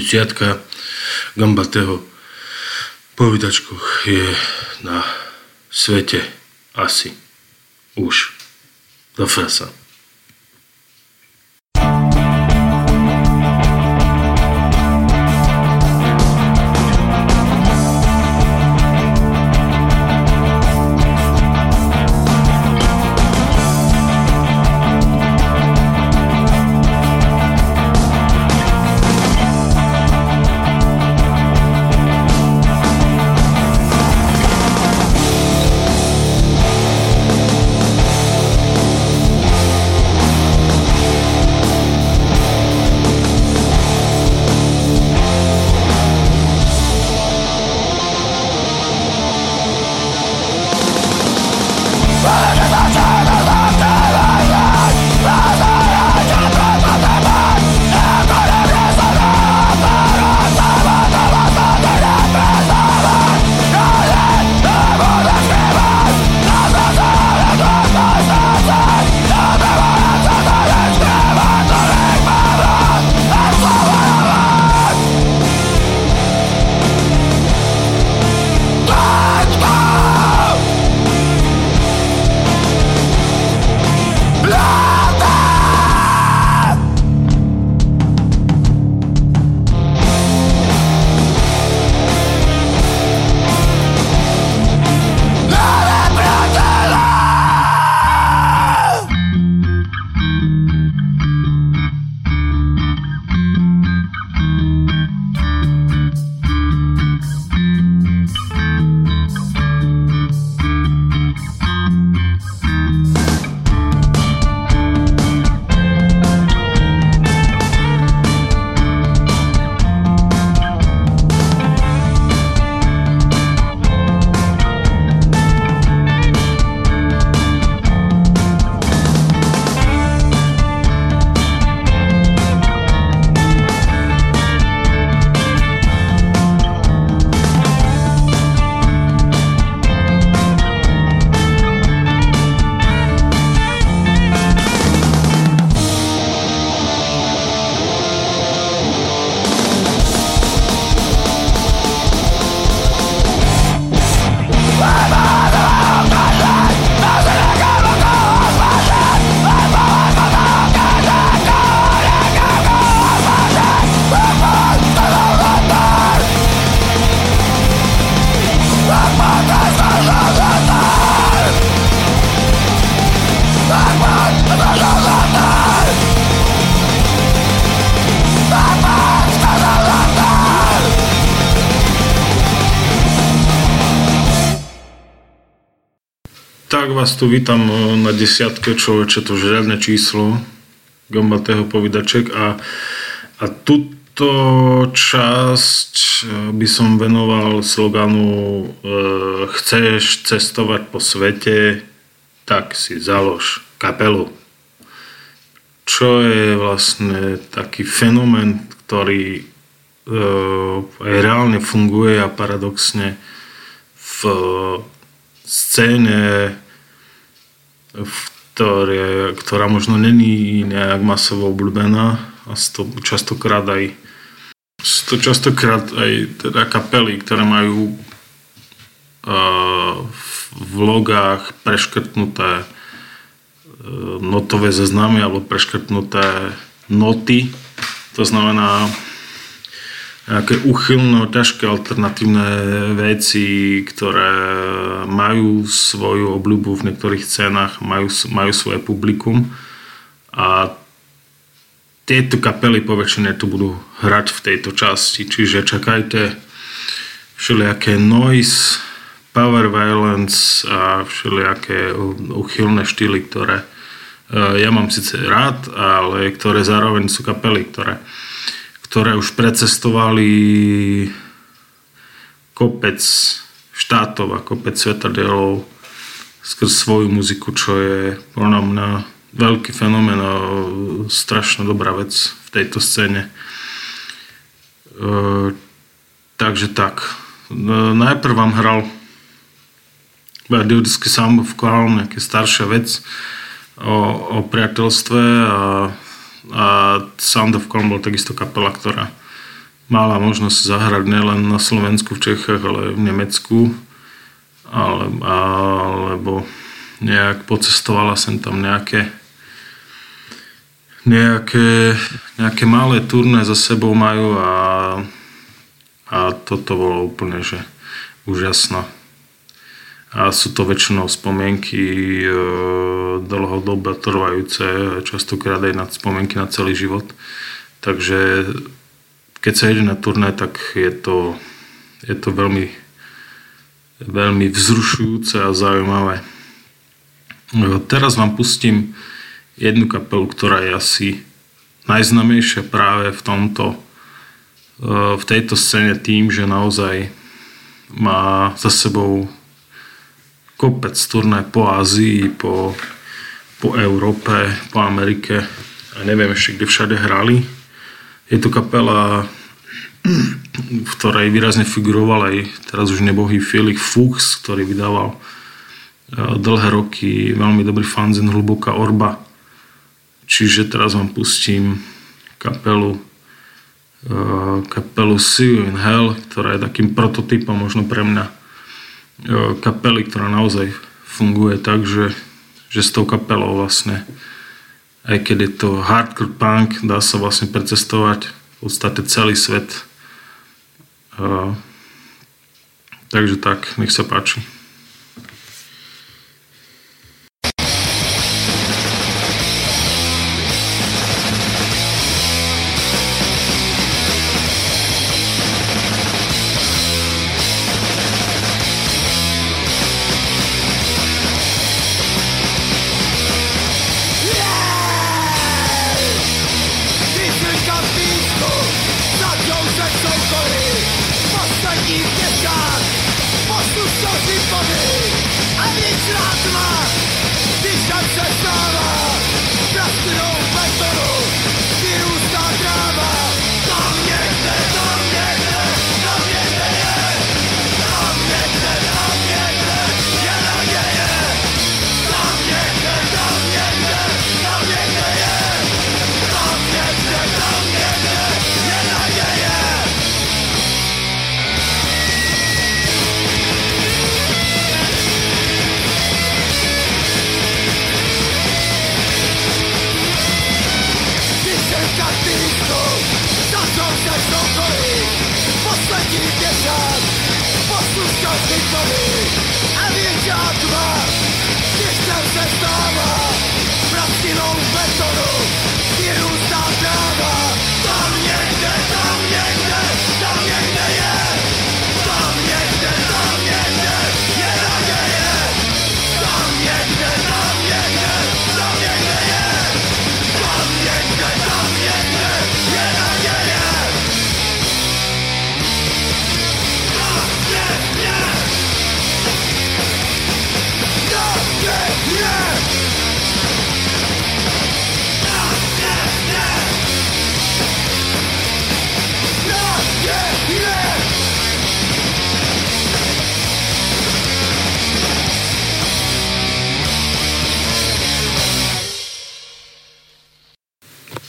desiatka Gambatého povídačkoch je na svete asi už do frasa. Vás tu vítam e, na desiatke človeče, to už riadne číslo Gambatého povydaček a, a túto časť e, by som venoval sloganu e, chceš cestovať po svete, tak si založ kapelu. Čo je vlastne taký fenomén, ktorý e, reálne funguje a paradoxne v scéne ktoré, ktorá možno není nejak masovo obľúbená a to častokrát aj to častokrát aj teda kapely, ktoré majú uh, v logách preškrtnuté uh, notové zaznamy alebo preškrtnuté noty. To znamená nejaké uchylné, ťažké alternatívne veci, ktoré majú svoju obľúbu v niektorých scénach, majú, majú svoje publikum a tieto kapely po väčšine tu budú hrať v tejto časti, čiže čakajte všelijaké noise, power violence a všelijaké uchylné štýly, ktoré eh, ja mám síce rád, ale ktoré zároveň sú kapely, ktoré ktoré už precestovali kopec štátov a kopec svetadielov skrz svoju muziku, čo je podľa mňa veľký fenomén a strašne dobrá vec v tejto scéne. E, takže tak. E, najprv vám hral Diodický of Clown, nejaká staršia vec o, o priateľstve a a Sound of Corn bol takisto kapela, ktorá mala možnosť zahrať nielen na Slovensku, v Čechách, ale v Nemecku. Ale, alebo nejak pocestovala sem tam nejaké nejaké, nejaké malé turné za sebou majú a, a toto bolo úplne, že úžasno. A sú to väčšinou spomienky e, dlhodobo trvajúce, častokrát aj na spomienky na celý život. Takže keď sa ide na turné, tak je to, je to veľmi, veľmi vzrušujúce a zaujímavé. No, teraz vám pustím jednu kapelu, ktorá je asi najznamejšia práve v tomto e, v tejto scéne tým, že naozaj má za sebou kopec turné po Ázii, po, po Európe, po Amerike a neviem ešte kde všade hrali. Je to kapela, v ktorej výrazne figuroval aj teraz už nebohý Felix Fuchs, ktorý vydával e, dlhé roky veľmi dobrý fanzin Hlboká orba. Čiže teraz vám pustím kapelu e, kapelu See You in Hell, ktorá je takým prototypom možno pre mňa kapely, ktorá naozaj funguje tak, že, že s tou kapelou vlastne aj keď je to hardcore punk, dá sa vlastne precestovať v podstate celý svet. Takže tak, nech sa páči.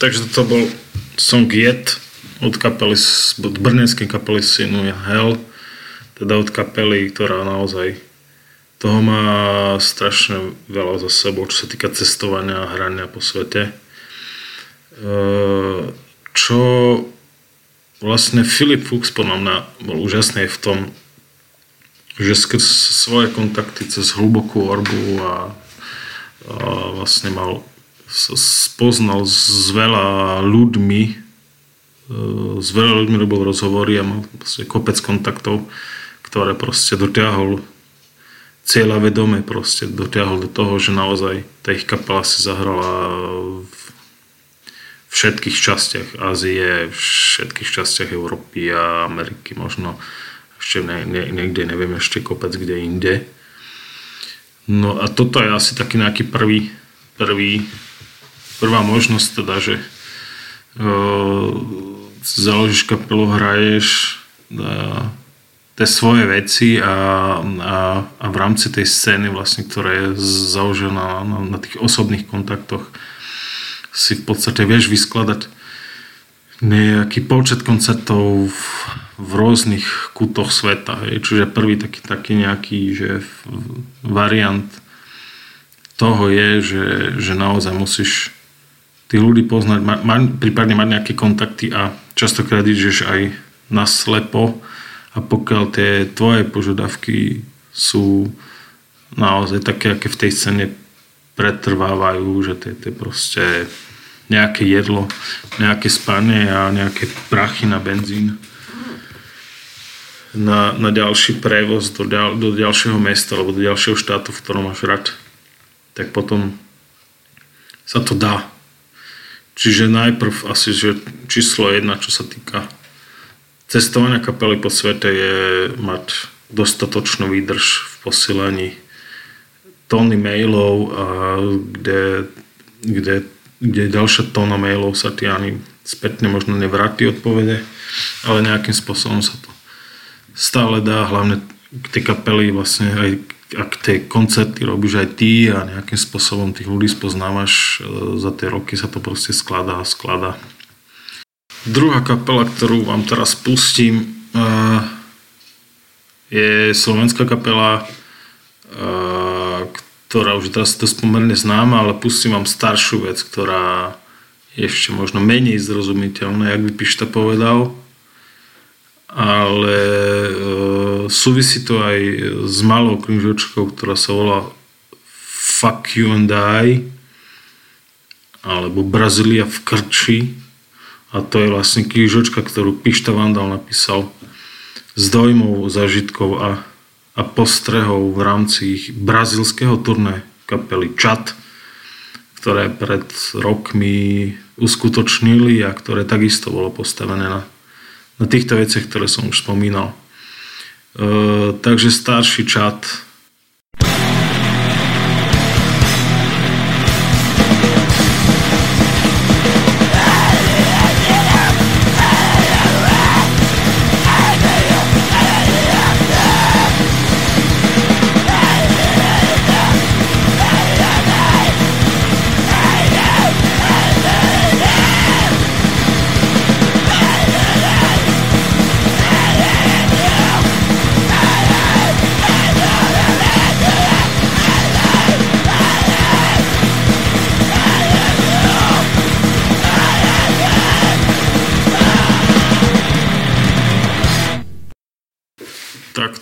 Takže to bol song Jet od kapely, od brnenskej kapely Sinu Hell, teda od kapely, ktorá naozaj toho má strašne veľa za sebou, čo sa týka cestovania a hrania po svete. E, čo vlastne Filip Fuchs podľa mňa bol úžasný v tom, že skrz svoje kontakty cez hlbokú orbu a, a vlastne mal spoznal s veľa ľuďmi, e, s veľa ľuďmi robil rozhovory a mal kopec kontaktov, ktoré proste dotiahol cieľa vedome proste dotiahol do toho, že naozaj tá ich kapela si zahrala v všetkých častiach Ázie, všetkých častiach Európy a Ameriky, možno ešte ne, ne, niekde, neviem, ešte kopec kde inde. No a toto je asi taký nejaký prvý, prvý prvá možnosť teda, že uh, založíš kapelu, hraješ uh, tie svoje veci a, a, a v rámci tej scény vlastne, ktorá je založená na, na tých osobných kontaktoch si v podstate vieš vyskladať nejaký počet koncertov v, v rôznych kútoch sveta. Hej. Čiže prvý taký, taký nejaký že variant toho je, že, že naozaj musíš tých ľudí poznať, ma, ma, prípadne mať nejaké kontakty a častokrát ideš aj na slepo a pokiaľ tie tvoje požiadavky sú naozaj také, aké v tej scéne pretrvávajú, že to je proste nejaké jedlo, nejaké spanie a nejaké prachy na benzín na, na ďalší prevoz do, ďal, do ďalšieho mesta alebo do ďalšieho štátu, v ktorom máš rád, tak potom sa to dá. Čiže najprv asi, že číslo jedna, čo sa týka cestovania kapely po svete je mať dostatočnú výdrž v posielaní tóny mailov, kde, kde, kde ďalšia tóna mailov sa ti ani spätne možno nevráti odpovede, ale nejakým spôsobom sa to stále dá, hlavne tie kapely vlastne aj ak tie koncerty robíš aj ty a nejakým spôsobom tých ľudí spoznávaš, e, za tie roky sa to proste skladá a skladá. Druhá kapela, ktorú vám teraz pustím, e, je slovenská kapela, e, ktorá už teraz je dosť pomerne známa, ale pustím vám staršiu vec, ktorá je ešte možno menej zrozumiteľná, jak by Pišta povedal ale e, súvisí to aj s malou knižočkou, ktorá sa volá Fuck You and I alebo Brazília v krči. A to je vlastne knižočka, ktorú Pišta Vandal napísal s dojmov, zažitkov a, a postrehov v rámci ich brazilského turné kapely Chat, ktoré pred rokmi uskutočnili a ktoré takisto bolo postavené na na týchto veciach, ktoré som už spomínal. E, takže starší čat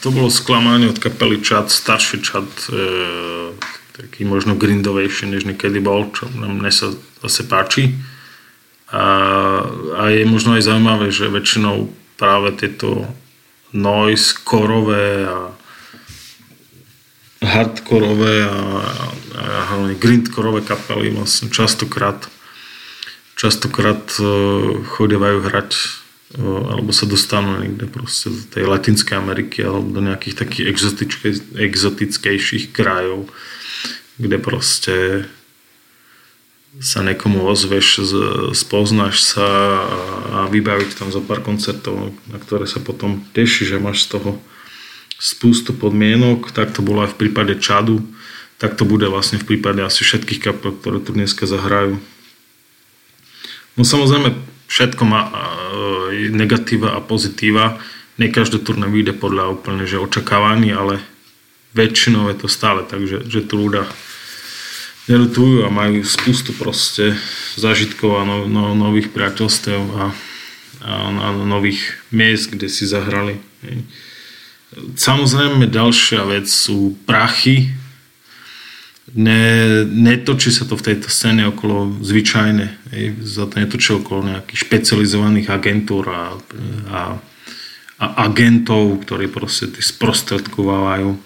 to bolo sklamanie od kapely Čad, starší Čad, e, taký možno grindovejší, než niekedy bol, čo mne sa zase páči. A, a je možno aj zaujímavé, že väčšinou práve tieto noise, korové a hardkorové a, a, a grindkorové kapely vlastne častokrát častokrát e, chodievajú hrať alebo sa dostanú niekde proste do tej Latinskej Ameriky alebo do nejakých takých exotickejších krajov, kde proste sa niekomu ozveš, spoznáš sa a vybaviť tam zo pár koncertov, na ktoré sa potom teší, že máš z toho spústu podmienok, tak to bolo aj v prípade Čadu, tak to bude vlastne v prípade asi všetkých kapel, ktoré tu dneska zahrajú. No samozrejme, všetko má negatíva a pozitíva. Ne každé turné vyjde podľa úplne že očakávaní, ale väčšinou je to stále tak, že, že tu ľudia nelutujú a majú spustu proste zažitkov a no, no, nových priateľstiev a, a, a nových miest, kde si zahrali. Samozrejme ďalšia vec sú prachy, ne, netočí sa to v tejto scéne okolo zvyčajne, hej, za to netočí okolo nejakých špecializovaných agentúr a, a, a agentov, ktorí proste sprostredkovávajú e,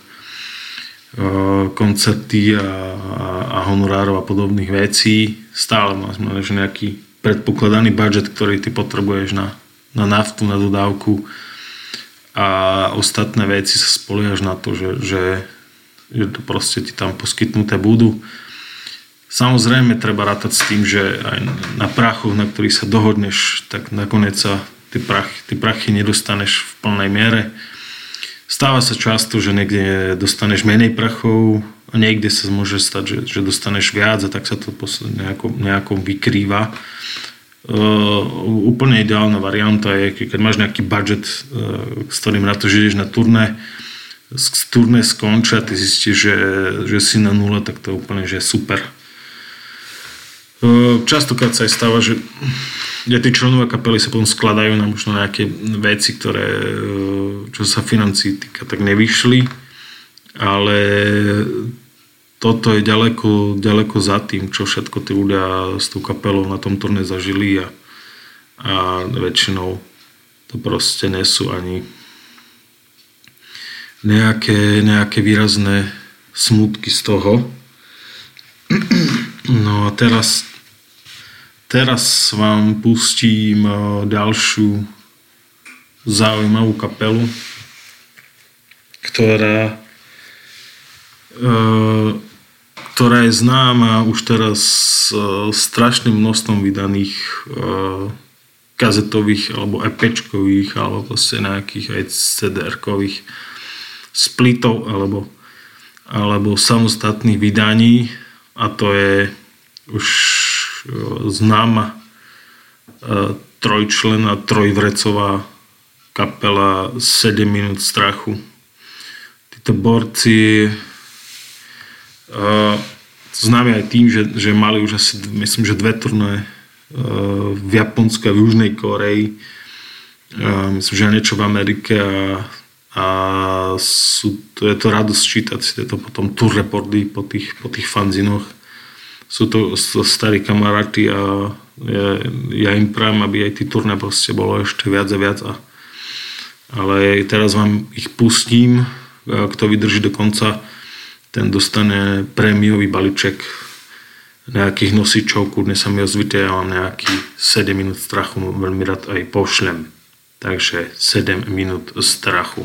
koncerty a, a, a honorárov a podobných vecí. Stále máš nejaký predpokladaný budget, ktorý ty potrebuješ na, na naftu, na dodávku a ostatné veci sa spoliehaš na to, že, že že to proste ti tam poskytnuté budú. Samozrejme treba rátať s tým, že aj na prachoch, na ktorých sa dohodneš, tak nakoniec sa ty prachy, ty prachy nedostaneš v plnej miere. Stáva sa často, že niekde dostaneš menej prachov a niekde sa môže stať, že, že dostaneš viac a tak sa to nejako, nejako vykrýva. Uh, úplne ideálna varianta je, keď máš nejaký budget, uh, s ktorým na to, ideš na turné, turné skončia, ty zistíš, že, že si na nule, tak to je úplne že super. Uh, častokrát sa aj stáva, že ja tí členovia kapely sa potom skladajú na možno nejaké veci, ktoré, uh, čo sa financí týka, tak nevyšli, ale toto je ďaleko, ďaleko za tým, čo všetko tí ľudia s tou kapelou na tom turné zažili a, a väčšinou to proste nesú ani nejaké, nejaké výrazné smutky z toho. No a teraz, teraz vám pustím ďalšiu zaujímavú kapelu, ktorá ktorá je známa už teraz uh, strašným množstvom vydaných kazetových alebo EPčkových alebo proste nejakých aj CDR-kových splitov alebo, alebo samostatných vydaní a to je už uh, známa uh, trojčlená, trojvrecová kapela 7 minút strachu. Títo borci Uh, známe aj tým, že, že mali už asi, myslím, že dve turné v Japonsku a v Južnej Koreji. Myslím, že niečo v Amerike a, a sú, to je to radosť čítať si tieto potom tour reporty po tých, po tých fanzinoch. Sú to, sú to starí kamaráti a ja, ja im prajem, aby aj tí turné proste bolo ešte viac a viac. A, ale teraz vám ich pustím, kto vydrží do konca ten dostane prémiový balíček nejakých nosičov, kudne sa mi ozvite, ja mám nejaký 7 minút strachu, veľmi rád aj pošlem. Takže 7 minút strachu.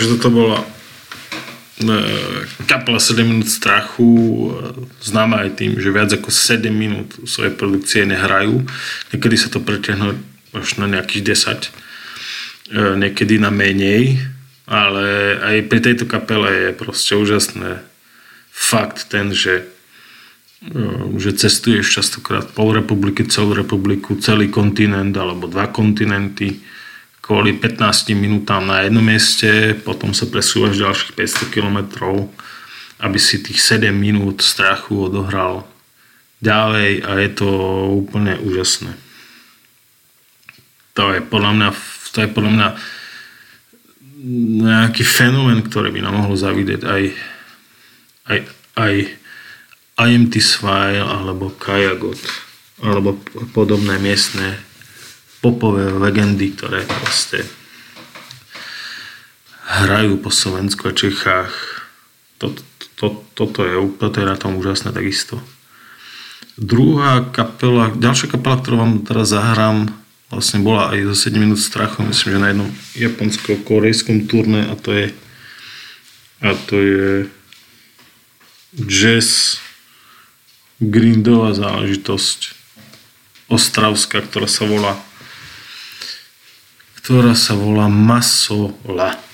Takže toto bola e, kapela 7 minút strachu, e, známa aj tým, že viac ako 7 minút svojej produkcie nehrajú. Niekedy sa to pretiahne až na nejakých 10, e, niekedy na menej, ale aj pri tejto kapele je proste úžasné fakt ten, že že cestuješ častokrát pol republiky, celú republiku, celý kontinent alebo dva kontinenty kvôli 15 minútám na jednom mieste, potom sa presúvaš ďalších 500 kilometrov, aby si tých 7 minút strachu odohral ďalej a je to úplne úžasné. To je podľa mňa, to je podľa mňa nejaký fenomén, ktorý by nám mohol zavidieť aj, aj, aj IMT Swile alebo Kajagot alebo podobné miestne popové legendy, ktoré proste hrajú po Slovensku a Čechách. Toto, to, toto, je, toto je na tom úžasné takisto. Druhá kapela, ďalšia kapela, ktorú vám teraz zahrám, vlastne bola aj zo 7 minút strachu, myslím, že na jednom japonsko-korejskom turné a to je a to je jazz grindová záležitosť ostravská, ktorá sa volá ktorá sa volá Masola.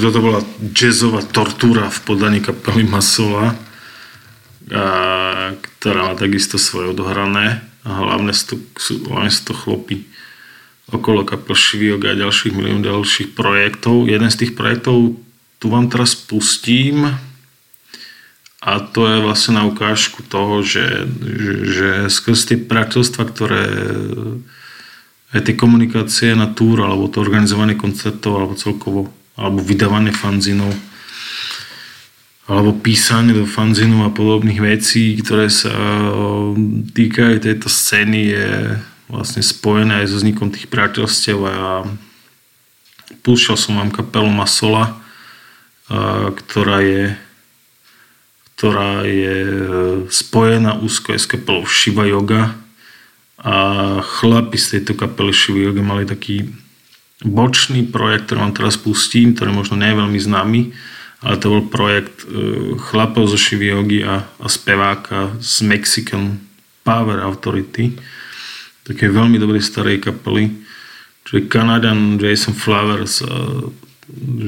Takže toto bola jazzová tortúra v podaní kapely Masola, a, ktorá má takisto svoje odohrané a hlavne sú, sú, hlavne sú to chlopy okolo kapel Šviok a ďalších milión ďalších projektov. Jeden z tých projektov tu vám teraz pustím a to je vlastne na ukážku toho, že, že, že skrz tie priateľstva, ktoré aj tie komunikácie na túr alebo to organizovanie koncertov alebo celkovo alebo vydávanie fanzinov alebo písanie do fanzinu a podobných vecí, ktoré sa týkajú tejto scény je vlastne spojené aj so vznikom tých priateľstiev a púšťal som vám kapelu Masola, ktorá je, ktorá je e, spojená úzko s kapelou Shiva Yoga. A chlapi z tejto kapely Shiva Yoga mali taký bočný projekt, ktorý vám teraz pustím, ktorý možno nie je veľmi známy, ale to bol projekt e, chlapov zo Shiva Yogi a, a speváka z Mexican Power Authority také veľmi dobrej starej kapely. Čiže Canadian Jason Flowers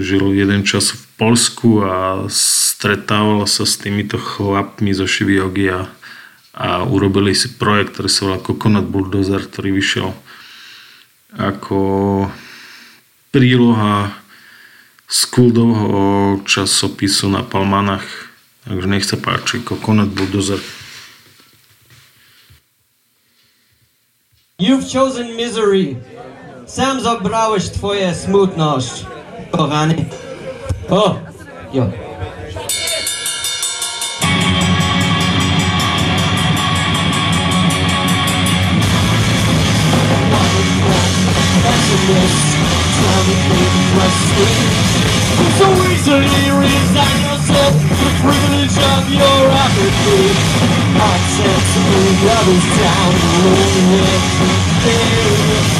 žil jeden čas v Polsku a stretával sa s týmito chlapmi zo Shiviogi a, a urobili si projekt, ktorý sa volá Coconut Bulldozer, ktorý vyšiel ako príloha Skuldovho časopisu na Palmanach. Takže nech sa páči, Coconut Bulldozer. You've chosen misery. Sam zabrałeś twoje smutność, kochany. O, jo. all so easily resign yourself to the privilege of your apathy down the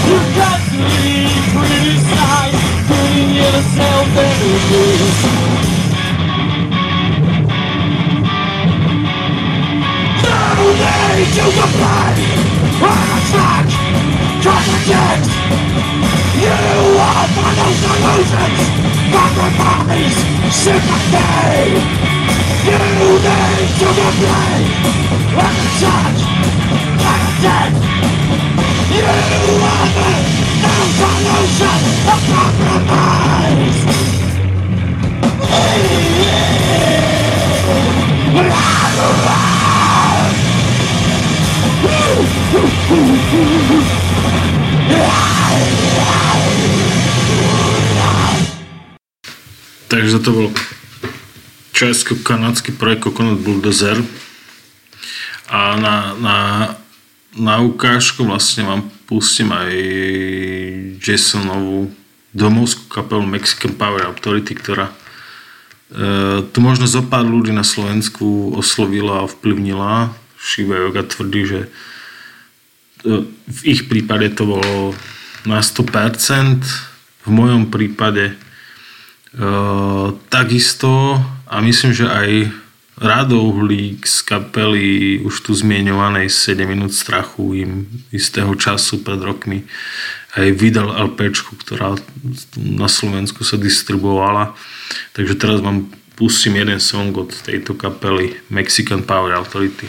You constantly criticize, putting yourself in You want no solutions, compromise, sympathy. You need to complain. On a track, contradict. You want no solution of compromise. Takže to bol česko-kanadský projekt Coconut Bulldozer a na, na, na ukážku vlastne vám pustím aj Jasonovú domovskú kapelu Mexican Power Authority, ktorá e, tu možno zo pár ľudí na Slovensku oslovila a vplyvnila. Shiva Yoga tvrdí, že e, v ich prípade to bolo na 100%, v mojom prípade takisto a myslím, že aj Rado Uhlík z kapely už tu zmienovanej 7 minút strachu im istého času pred rokmi aj vydal LP, ktorá na Slovensku sa distribuovala. Takže teraz vám pustím jeden song od tejto kapely Mexican Power Authority.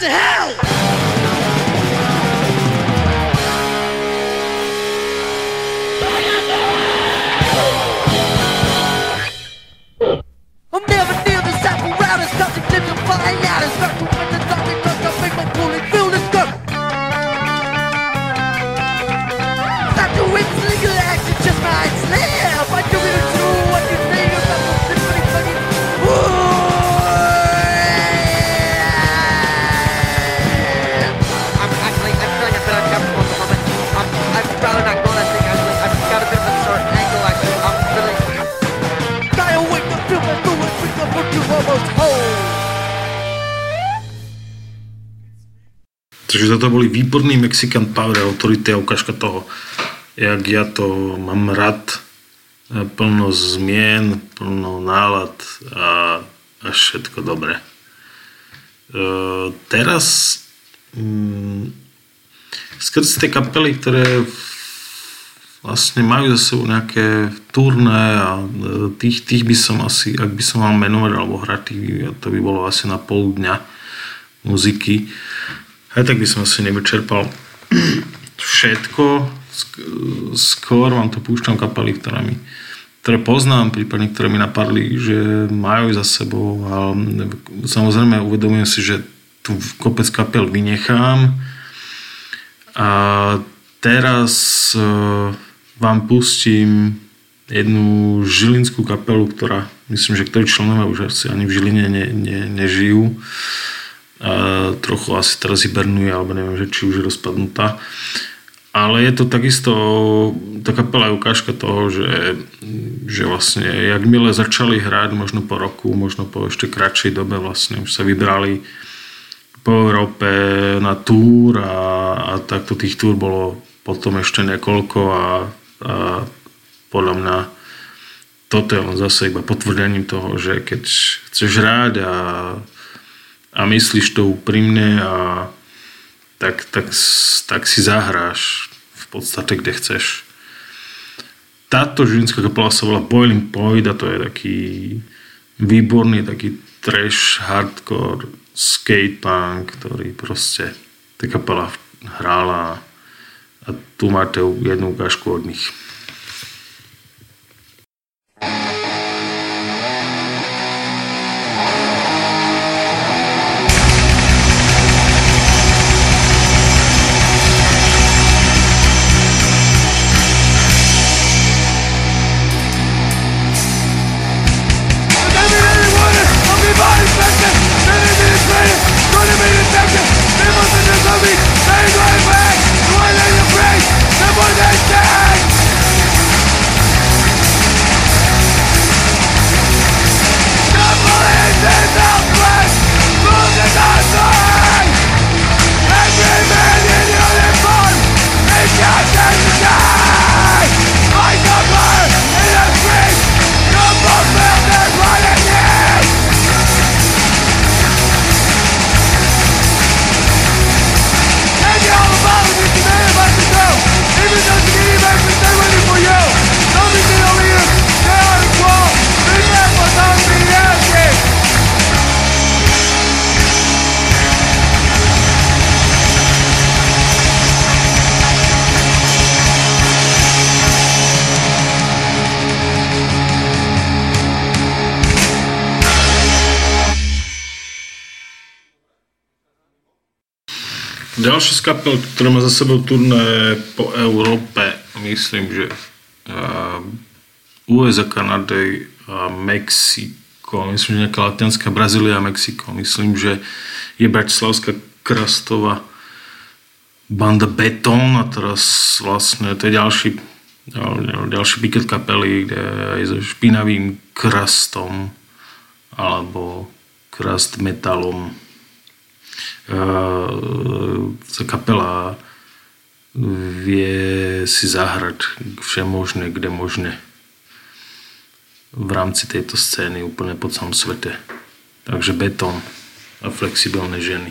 to hell! Toto boli výborný Mexican Power Authority a ukážka toho, jak ja to mám rád, e, plno zmien, plno nálad a, a všetko dobré. E, teraz mm, skrz tie kapely, ktoré vlastne majú za sebou nejaké turné a e, tých, tých by som asi, ak by som mal menovať alebo hrať, to by bolo asi na pol dňa muziky. Aj tak by som asi nevyčerpal všetko. Skôr vám to púšťam kapely, ktoré, mi, ktoré poznám, prípadne ktoré mi napadli, že majú za sebou. A samozrejme uvedomujem si, že tu kopec kapel vynechám. A teraz e, vám pustím jednu žilinskú kapelu, ktorá myslím, že ktorí členovia už asi ani v Žiline ne, ne, nežijú trochu asi teraz hibernuje, alebo neviem, že či už je rozpadnutá. Ale je to takisto taká pelá ukážka toho, že, že vlastne, jakmile začali hrať, možno po roku, možno po ešte kratšej dobe, vlastne už sa vybrali po Európe na túr a, a takto tých túr bolo potom ešte niekoľko a, a podľa mňa toto je len zase iba potvrdením toho, že keď chceš hrať a a myslíš to úprimne a tak, tak, tak si zahráš v podstate, kde chceš. Táto žilinská kapela sa volá Boiling Point a to je taký výborný, taký trash, hardcore, skatepunk, ktorý proste tá kapela hrála a tu máte jednu ukážku od nich. Ďalší z kapel, ktorá má za sebou turné po Európe, myslím, že uh, USA, Kanady a Mexiko, myslím, že nejaká latinská Brazília a Mexiko. Myslím, že je Bratislavská krastová banda Beton a teraz vlastne to je ďalší, ďalší piket kapely, kde aj so špinavým krastom alebo krast metalom kapela vie si zahrať vše možné, kde možné v rámci tejto scény úplne po celom svete. Takže betón a flexibilné ženy.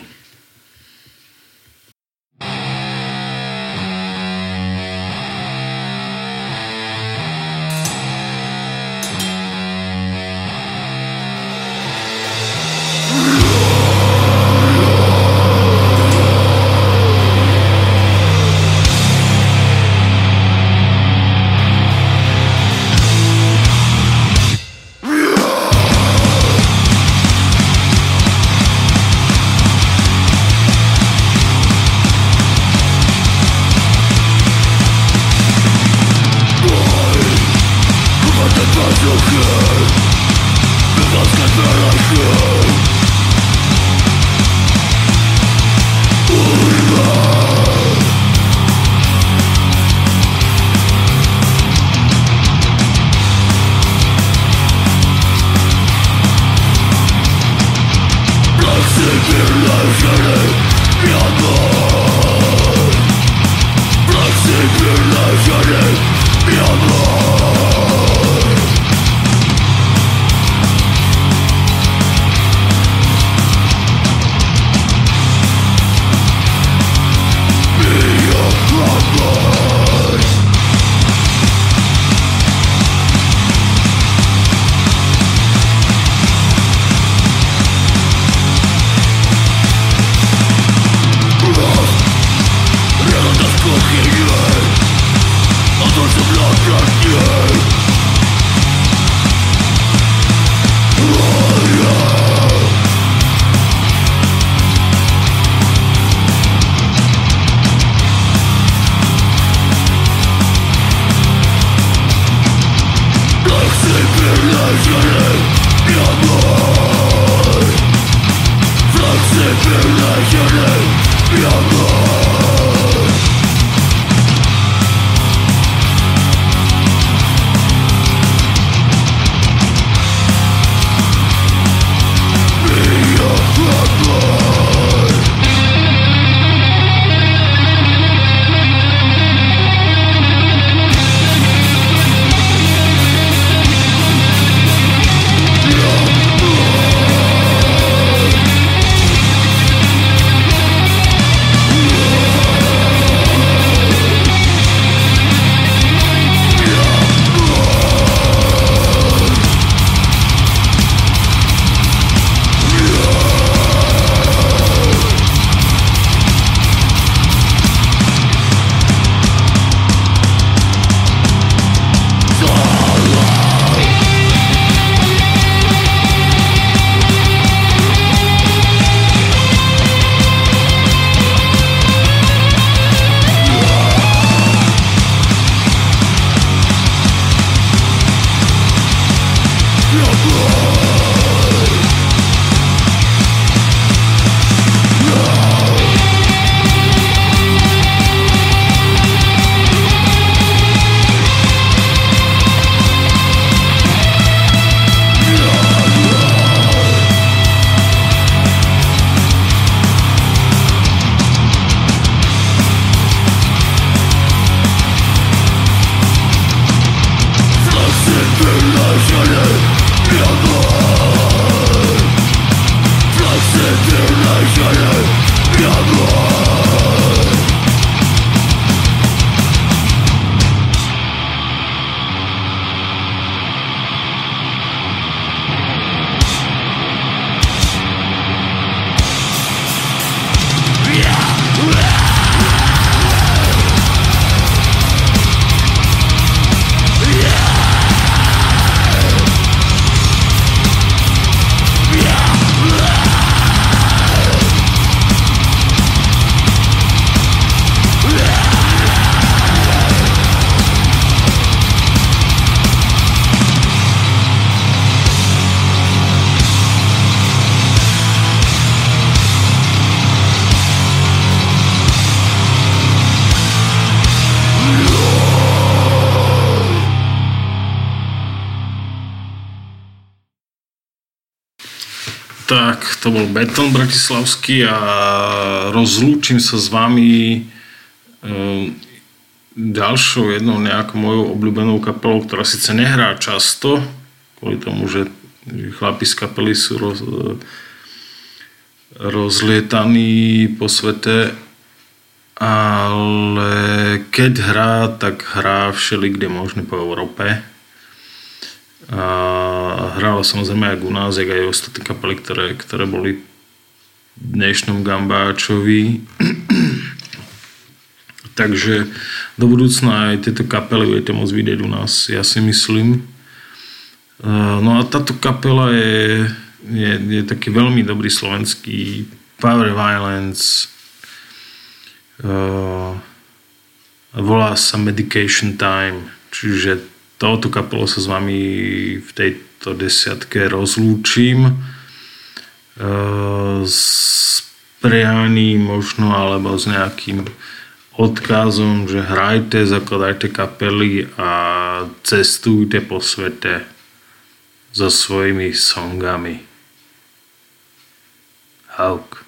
Tak, to bol Beton Bratislavský a rozlúčim sa s vami um, ďalšou jednou nejakou mojou obľúbenou kapelou, ktorá síce nehrá často, kvôli tomu, že chlapi z kapely sú roz, rozlietaní po svete, ale keď hrá, tak hrá všeli kde možné po Európe a hrála samozrejme aj u nás, aj ostatné kapely, ktoré, ktoré boli v dnešnom Gambáčovi. Takže do budúcna aj tieto kapely budete môcť vidieť u nás, ja si myslím. No a táto kapela je, je, je taký veľmi dobrý slovenský power violence. Uh, volá sa Medication Time, čiže touto kapelou sa s vami v tejto desiatke rozlúčim. E, s prianím možno alebo s nejakým odkazom, že hrajte, zakladajte kapely a cestujte po svete so svojimi songami. Hauk.